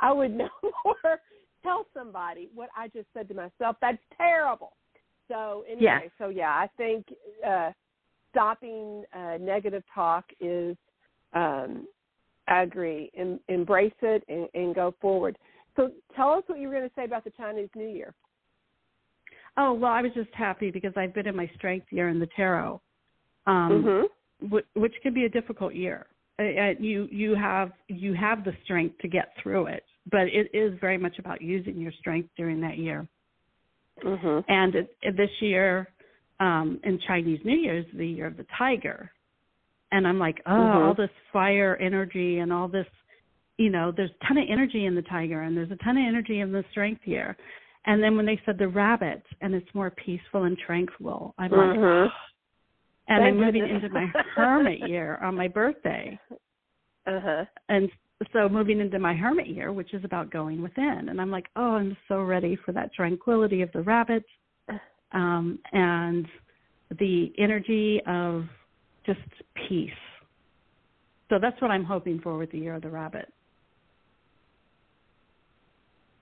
I would no more tell somebody what I just said to myself. That's terrible. So anyway, Yeah. so yeah, I think uh, stopping uh, negative talk is. Um, I agree. Em- embrace it and, and go forward. So tell us what you were going to say about the Chinese New Year. Oh well, I was just happy because I've been in my strength year in the tarot, um, mm-hmm. which, which can be a difficult year. Uh, uh, you you have you have the strength to get through it, but it is very much about using your strength during that year. Mm-hmm. And it, it- this year, um, in Chinese New Year, is the year of the tiger, and I'm like, oh, Mhm. all this fire energy and all this, you know, there's a ton of energy in the tiger, and there's a ton of energy in the strength year. And then when they said the rabbit, and it's more peaceful and tranquil, I'm like, Mhm. and Thank I'm moving goodness. into my hermit year on my birthday. Uh-huh. And so moving into my hermit year, which is about going within. And I'm like, oh, I'm so ready for that tranquility of the rabbit um, and the energy of just peace. So that's what I'm hoping for with the year of the rabbit.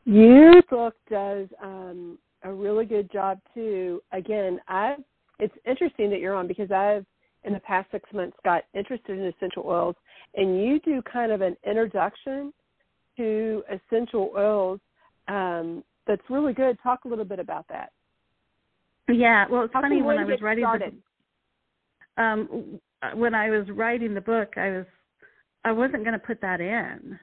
Your book does um, a really good job too. Again, I it's interesting that you're on because I've in the past six months got interested in essential oils, and you do kind of an introduction to essential oils um, that's really good. Talk a little bit about that. Yeah, well, it's How funny when I was writing started? the um when I was writing the book, I was I wasn't going to put that in,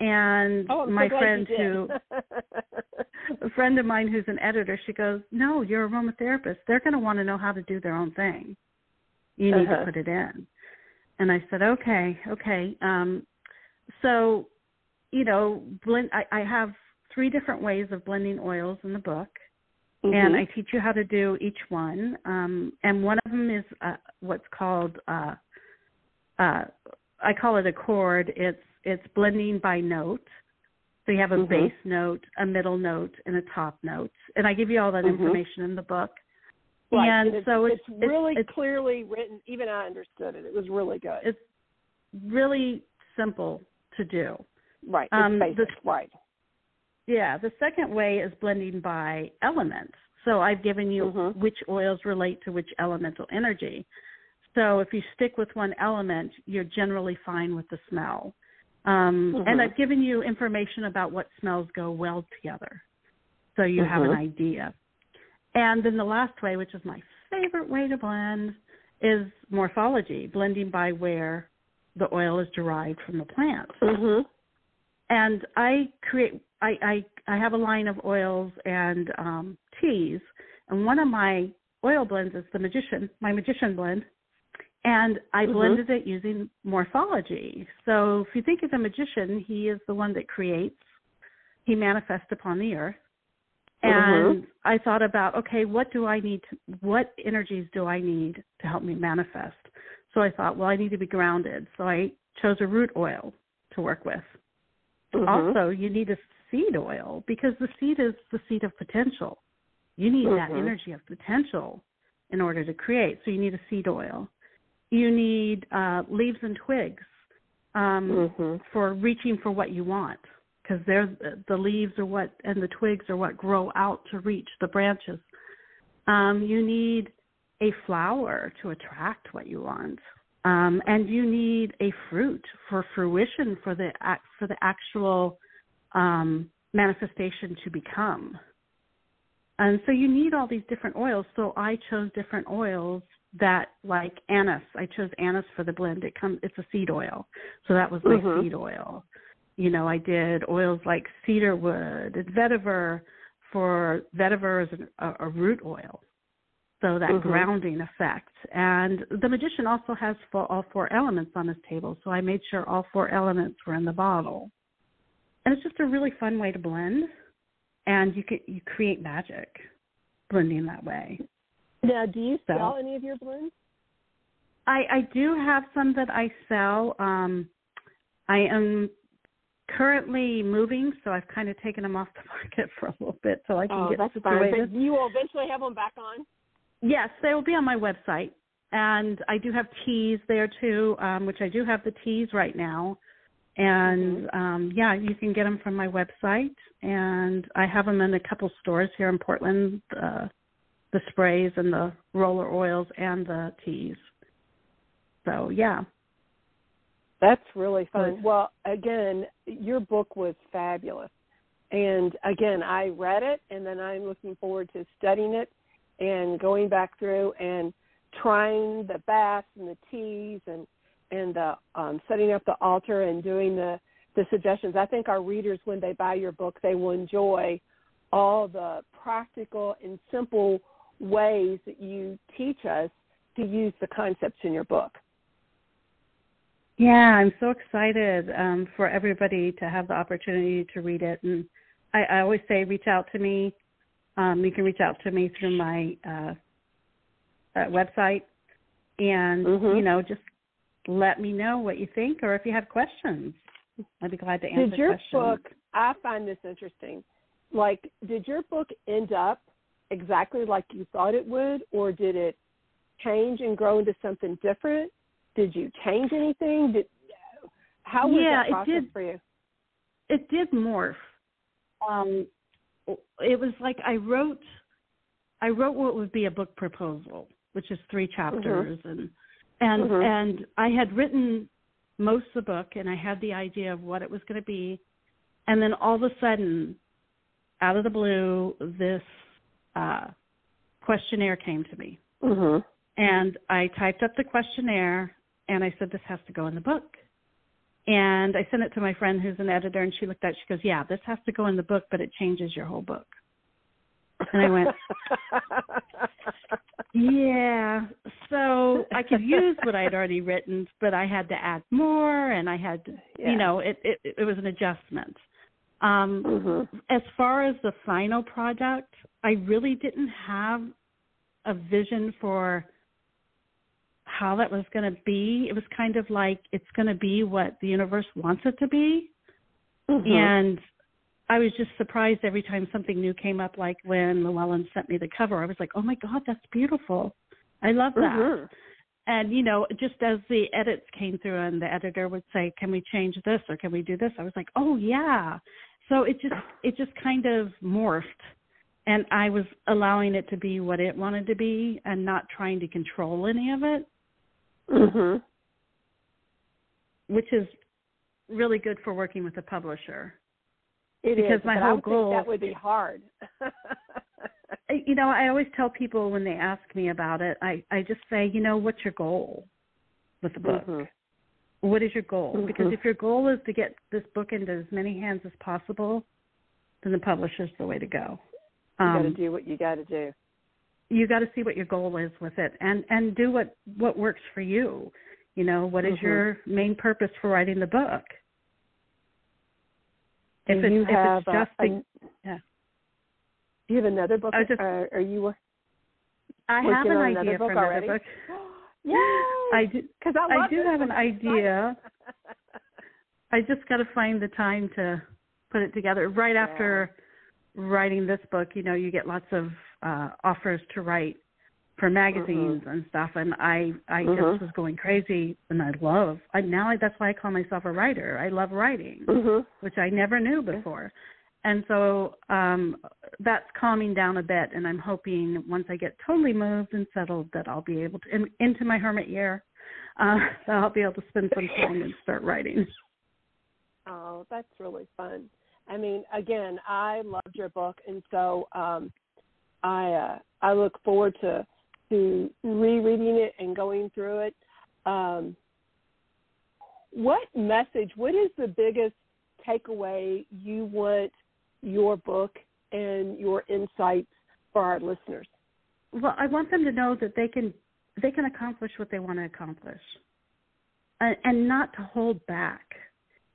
and Oh, so my glad friend who a friend of mine who's an editor, she goes, "No, you're a aromatherapist. They're going to want to know how to do their own thing. You need Uh-huh. to put it in." And I said, "Okay, okay." Um, so, you know, blend. I, I have three different ways of blending oils in the book, and Mhm. I teach you how to do each one. Um, and one of them is uh, what's called uh, uh, I call it a chord. It's it's blending by note. So you have a Mhm. base note, a middle note, and a top note. And I give you all that Mhm. information in the book. And it's, so it's, it's really it's, clearly written. Even I understood it. It was really good. it's really simple to do. right. It's um, the- basic. right. Yeah, the second way is blending by elements. So I've given you Mhm. which oils relate to which elemental energy. So if you stick with one element, you're generally fine with the smell. Um, Mhm. And I've given you information about what smells go well together, so you have an Mhm. idea. And then the last way, which is my favorite way to blend, is morphology, blending by where the oil is derived from the plant Mhm. and I create I, I I have a line of oils and um teas and one of my oil blends is the magician my magician blend and I Mhm. blended it using morphology. So if you think of a magician, he is the one that creates, he manifests upon the earth. And I thought about, okay, what do I need to, what energies do I need to help me manifest? So I thought, well, I need to be grounded. So I chose a root oil to work with. Mhm. Also, you need a seed oil because the seed is the seed of potential. You need that Mhm. energy of potential in order to create. So you need a seed oil. You need uh, leaves and twigs um, Mhm. for reaching for what you want because they're the leaves are what and the twigs are what grow out to reach the branches. Um, you need a flower to attract what you want. Um, and you need a fruit for fruition for the for the actual um, manifestation to become. And so you need all these different oils. So I chose different oils that, like anise. I chose anise for the blend. It comes. It's a seed oil, so that was my Mhm. seed oil. You know, I did oils like cedar wood and vetiver. For vetiver is an, a, a root oil, so that Mhm. grounding effect. And the magician also has all four elements on his table, so I made sure all four elements were in the bottle. And it's just a really fun way to blend, and you could you create magic blending that way. Now, do you So- sell any of your blends? I I do have some that I sell. Um, I am currently moving, so I've kind of taken them off the market for a little bit so I can Oh, get that's situated. But you will eventually have them back on. Yes, they will be on my website. And I do have teas there too, um, which I do have the teas right now. And um, yeah, you can get them from my website. And I have them in a couple stores here in Portland uh, the sprays and the roller oils and the teas. So yeah. That's really fun. Well, again, your book was fabulous. And again, I read it and then I'm looking forward to studying it and going back through and trying the baths and the teas and and the um, setting up the altar and doing the the suggestions. I think our readers, when they buy your book, they will enjoy all the practical and simple ways that you teach us to use the concepts in your book. Yeah, I'm so excited um, for everybody to have the opportunity to read it. And I, I always say, reach out to me. Um, you can reach out to me through my uh, uh, website, and Mhm. you know, just let me know what you think, or if you have questions, I'd be glad to answer Did your questions. book? I find this interesting. Like, did your book end up exactly like you thought it would, or did it change and grow into something different? Did you change anything? Did how was Yeah, that it process did. for you? it did morph. um, it was like I wrote, I wrote what would be a book proposal, which is three chapters, Mm-hmm. and and Mhm. and I had written most of the book, and I had the idea of what it was going to be, and then all of a sudden, out of the blue, this uh, questionnaire came to me, Mhm. and I typed up the questionnaire, and I said, "This has to go in the book." And I sent it to my friend who's an editor, and she looked at it. She goes, "Yeah, this has to go in the book, but it changes your whole book." And I went, Yeah. So I could use what I'd already written, but I had to add more, and I had, to, Yeah. you know, it, it it was an adjustment. Um, Mhm. as far as the final product, I really didn't have a vision for how that was going to be. It was kind of like it's going to be what the universe wants it to be. Mhm. And I was just surprised every time something new came up, like when Llewellyn sent me the cover. I was like, oh my God, that's beautiful. I love that. Mhm. And, you know, just as the edits came through and the editor would say, can we change this or can we do this? I was like, oh, yeah. So it just, it just kind of morphed. And I was allowing it to be what it wanted to be and not trying to control any of it, Mhm. which is really good for working with a publisher. It Because is, my whole goal- think that would be hard. You know, I always tell people when they ask me about it, I I just say, you know, what's your goal with the book? Mhm. What is your goal? Because Mhm. if your goal is to get this book into as many hands as possible, then the publisher's the way to go. You got to Um, do what you got to do. You got to see what your goal is with it, and and do what what works for you. You know, what is Mhm. your main purpose for writing the book? If do it's you if have it's uh, just the, an- yeah. Do you have another book? Just- or are you? I have an idea for another already? book. yeah I do. Because I, I do have an idea. I just got to find the time to put it together. Right after writing this book, you know, you get lots of uh offers to write for magazines and stuff, and I I Mhm. just was going crazy, and I love. I now I, that's why I call myself a writer. I love writing, Mhm. which I never knew before. And so um that's calming down a bit and I'm hoping once I get totally moved and settled that I'll be able to in, into my hermit year uh that I'll be able to spend some time and start writing. Oh, that's really fun. I mean, again, I loved your book, and so um, I uh, I look forward to to rereading it and going through it. Um, what message? What is the biggest takeaway you want your book and your insights for our listeners? Well, I want them to know that they can they can accomplish what they want to accomplish. And, and not to hold back,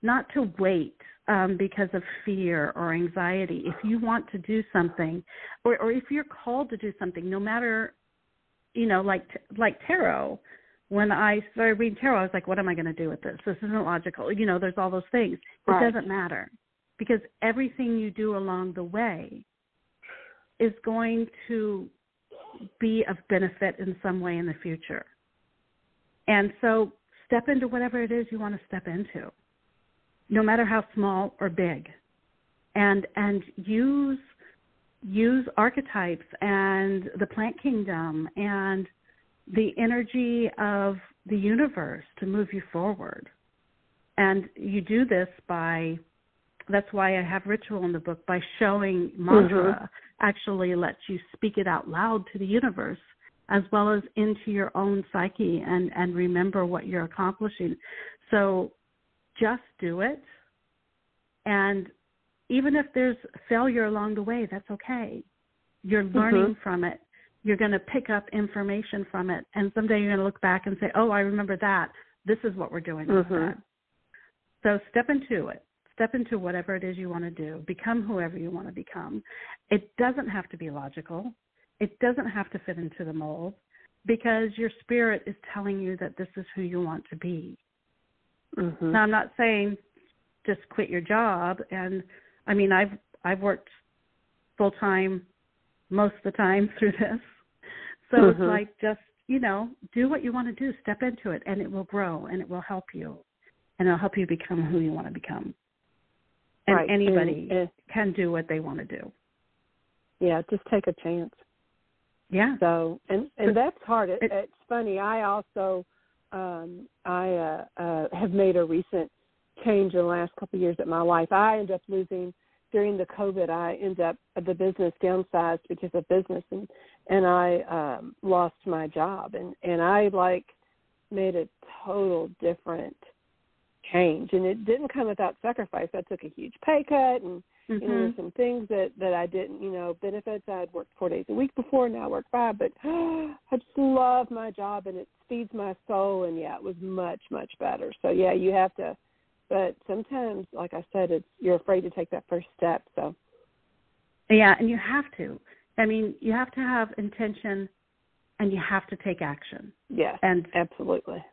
not to wait um, because of fear or anxiety. If you want to do something, or, or if you're called to do something, no matter, you know, like like tarot. When I started reading tarot, I was like, "What am I going to do with this? This isn't logical." You know, there's all those things. It Right. doesn't matter because everything you do along the way is going to be of benefit in some way in the future. And so step into whatever it is you want to step into, no matter how small or big. And and use use archetypes and the plant kingdom and the energy of the universe to move you forward. And you do this by that's why I have ritual in the book by showing mantra mm-hmm. actually lets you speak it out loud to the universe as well as into your own psyche and and remember what you're accomplishing. So just do it and even if there's failure along the way, that's okay. You're learning from it. You're going to pick up information from it and someday you're going to look back and say, "Oh, I remember that. This is what we're doing with Mhm. that." So step into it. Step into whatever it is you want to do. Become whoever you want to become. It doesn't have to be logical. It doesn't have to fit into the mold because your spirit is telling you that this is who you want to be. Mhm. Now, I'm not saying just quit your job and I mean I've I've worked full time most of the time through this. So it's Mhm. like just, you know, do what you want to do, step into it and it will grow and it will help you and it'll help you become who you want to become. and right. anybody and, and, can do what they want to do. Yeah, just take a chance. Yeah. So and and that's hard. It, it's funny. I also um I uh, uh have made a recent change in the last couple of years of my life. I ended up losing during the COVID. I ended up the business downsized because of business, and and I um lost my job, and and I like made a total different change, and it didn't come without sacrifice. I took a huge pay cut and Mm-hmm. You know, there's some things that that I didn't, you know, benefits. I had worked four days a week before, now I work five. But I just love my job, and it feeds my soul. And yeah, it was much much better. So yeah, you have to. But sometimes, like I said, it's you're afraid to take that first step. So yeah, and you have to. I mean, you have to have intention, and you have to take action. Yes, and absolutely.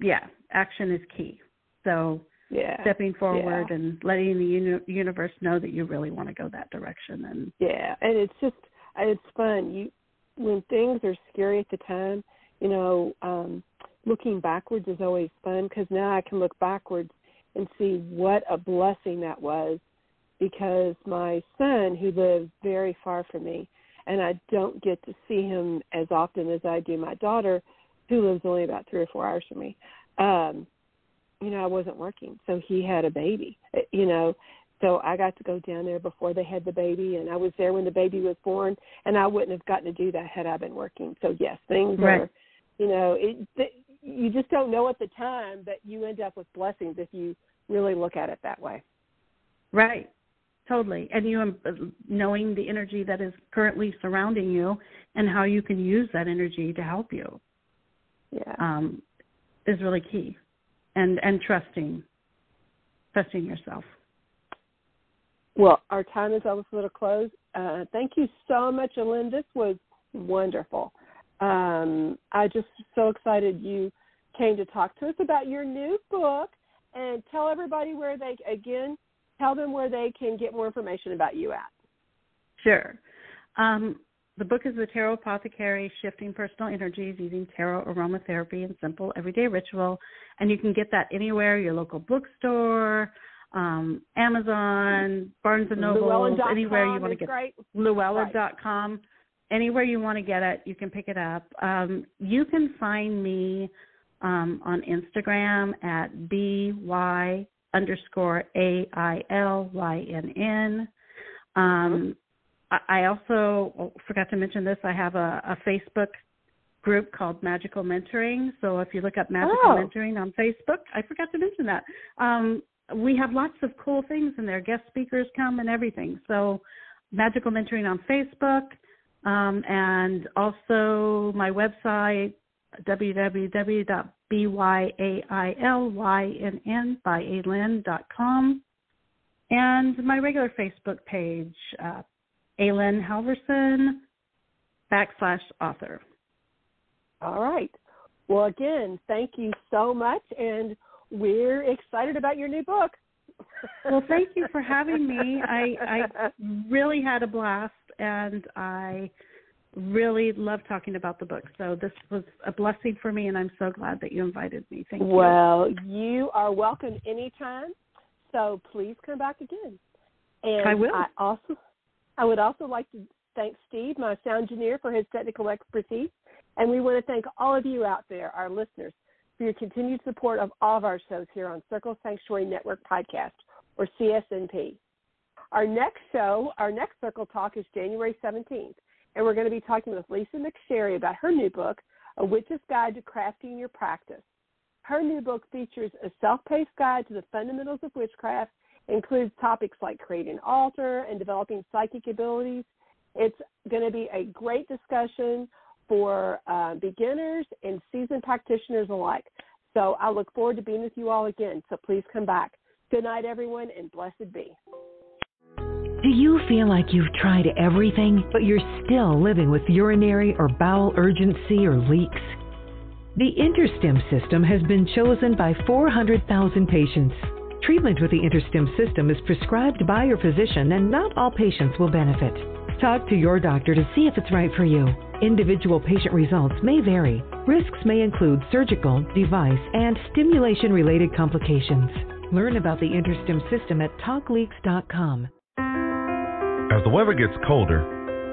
Yeah, action is key. So yeah. stepping forward yeah. and letting the uni- universe know that you really want to go that direction and yeah. And it's just it's fun. You when things are scary at the time you know um looking backwards is always fun because now i can look backwards and see what a blessing that was because my son who lives very far from me and i don't get to see him as often as i do my daughter who lives only about three or four hours from me. Um you know, I wasn't working. So he had a baby, eh, you know. So I got to go down there before they had the baby, and I was there when the baby was born, and I wouldn't have gotten to do that had I been working. So yes, things right. are, you know, it, th- you just don't know at the time, but you end up with blessings if you really look at it that way. Right. Totally. And you um, knowing the energy that is currently surrounding you and how you can use that energy to help you. Yeah. Um, is really key and and trusting trusting yourself. Well our time is almost a little close. Uh, thank you so much Ailynn. this was wonderful. Um, i just so excited you came to talk to us about your new book. And tell everybody where they again tell them where they can get more information about you at. Sure. Um, the book is The Tarot Apothecary Shifting Personal Energies Using Tarot Aromatherapy and Simple Everyday Ritual. And you can get that anywhere your local bookstore, um, Amazon, Barnes and Noble, anywhere you want to get it. Llewellyn.com. Right. Anywhere you want to get it, you can pick it up. Um, you can find me um, on Instagram at by underscore A I L Y N N. Um, I also forgot to mention this. I have a, a Facebook group called Magical Mentoring. So if you look up Magical oh. Mentoring on Facebook, I forgot to mention that. Um, we have lots of cool things in there. Guest speakers come and everything. So Magical Mentoring on Facebook, um, and also my website www.byailynn and my regular Facebook page, uh, Ailynn Halvorson backslash author. All right. Well, again, thank you so much, and we're excited about your new book. well, thank you for having me. I, I really had a blast, and I really love talking about the book. So this was a blessing for me, and I'm so glad that you invited me. Thank you. Well, you are welcome anytime. So please come back again. And I will. I also I would also like to thank Steve, my sound engineer, for his technical expertise. And we want to thank all of you out there, our listeners, for your continued support of all of our shows here on Circle Sanctuary Network Podcast, or CSNP. Our next show, our next Circle Talk, is January 17th, and we're going to be talking with Lisa McSherry about her new book, A Witch's Guide to Crafting Your Practice. Her new book features a self paced guide to the fundamentals of witchcraft includes topics like creating altar and developing psychic abilities. It's going to be a great discussion for uh, beginners and seasoned practitioners alike. So I look forward to being with you all again. So please come back. Good night, everyone, and blessed be. Do you feel like you've tried everything, but you're still living with urinary or bowel urgency or leaks? The InterStim system has been chosen by 400,000 patients. Treatment with the InterStim system is prescribed by your physician, and not all patients will benefit. Talk to your doctor to see if it's right for you. Individual patient results may vary. Risks may include surgical, device, and stimulation related complications. Learn about the InterStim system at talkleaks.com. As the weather gets colder,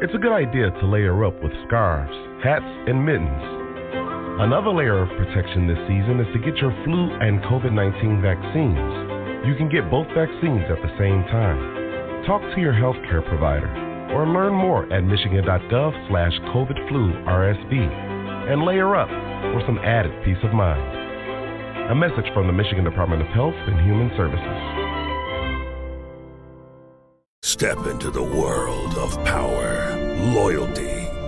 it's a good idea to layer up with scarves, hats, and mittens. Another layer of protection this season is to get your flu and COVID 19 vaccines. You can get both vaccines at the same time. Talk to your healthcare provider or learn more at michigan.gov slash COVID flu RSV and layer up for some added peace of mind. A message from the Michigan Department of Health and Human Services. Step into the world of power, loyalty,